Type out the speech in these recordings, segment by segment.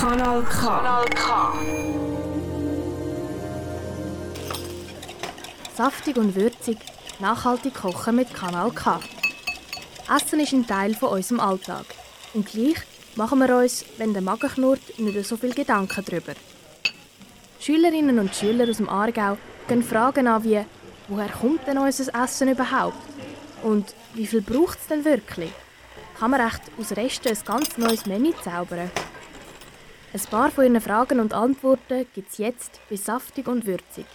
Kanal K. Kanal K. Saftig und würzig, nachhaltig kochen mit Kanal K. Essen ist ein Teil von unserem Alltag. Und gleich machen wir uns, wenn der Magen knurrt, nicht so viel Gedanken darüber. Schülerinnen und Schüler aus dem Aargau gehen Fragen an wie «Woher kommt denn unser Essen überhaupt?» und «Wie viel braucht es denn wirklich?» Kann man echt aus Resten ein ganz neues Menü zaubern? Ein paar von Ihren Fragen und Antworten gibt es jetzt bei Saftig und Würzig.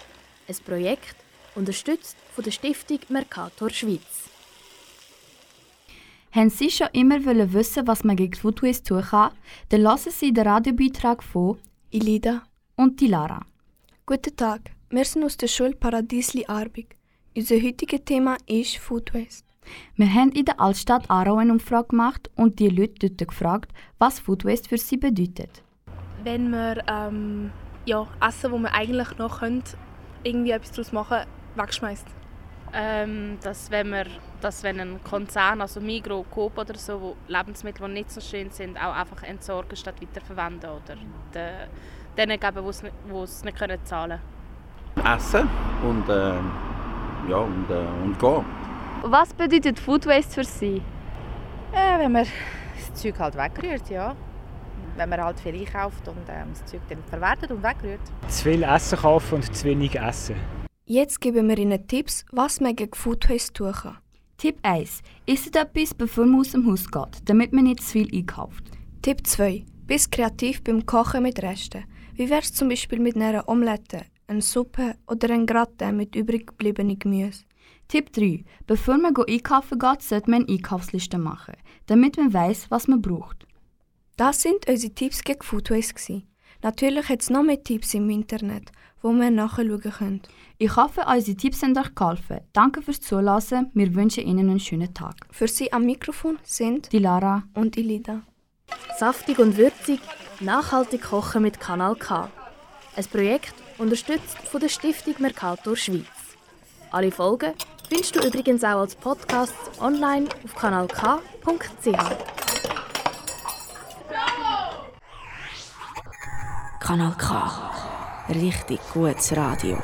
Ein Projekt, unterstützt von der Stiftung Mercator Schweiz. Haben Sie schon immer wissen, was man gegen Food Waste tun kann? Dann lassen Sie den Radiobeitrag von Ilida und die Lara. Guten Tag, wir sind aus der Schule Paradiesli Arbig. Unser heutiges Thema ist Food Waste. Wir haben in der Altstadt Aarau eine Umfrage gemacht und die Leute dort gefragt, was Food Waste für sie bedeutet. Wenn wir ähm, ja, Essen, wo wir eigentlich noch können, irgendwie etwas daraus machen wegschmeißt. Ähm, dass wenn wir, dass wenn ein Konzern, also Migros, Coop oder so, wo Lebensmittel, die nicht so schön sind, auch einfach entsorgen statt weiterverwenden oder de, denen geben, die es nicht können zahlen können. Essen und, äh, ja, und, äh, und gehen. Was bedeutet Food Waste für Sie? Äh, wenn man das Zeug halt wegrührt, ja. Wenn man halt viel einkauft und äh, das Zeug dann verwertet und wegrührt. Zu viel Essen kaufen und zu wenig essen. Jetzt geben wir Ihnen Tipps, was man gegen Food Waste tun kann. Tipp 1. Isst etwas, bevor man aus dem Haus geht, damit man nicht zu viel einkauft. Tipp 2. Bist kreativ beim Kochen mit Resten. Wie wär's zum Beispiel mit einer Omelette, einer Suppe oder einem Gratin mit übrig gebliebenem Gemüse? Tipp 3. Bevor man einkaufen geht, sollte man eine Einkaufsliste machen, damit man weiß, was man braucht. Das sind unsere Tipps gegen Food Waste. Natürlich hat es noch mehr Tipps im Internet, wo man nachschauen könnt. Ich hoffe, unsere Tipps haben euch geholfen. Danke fürs Zuhören. Wir wünschen Ihnen einen schönen Tag. Für Sie am Mikrofon sind die Lara und die Lida. Saftig und würzig, nachhaltig kochen mit Kanal K. Ein Projekt unterstützt von der Stiftung Mercator Schweiz. Alle Folgen findest du übrigens auch als Podcast online auf kanalk.ch. Kanal K. Richtig gutes Radio.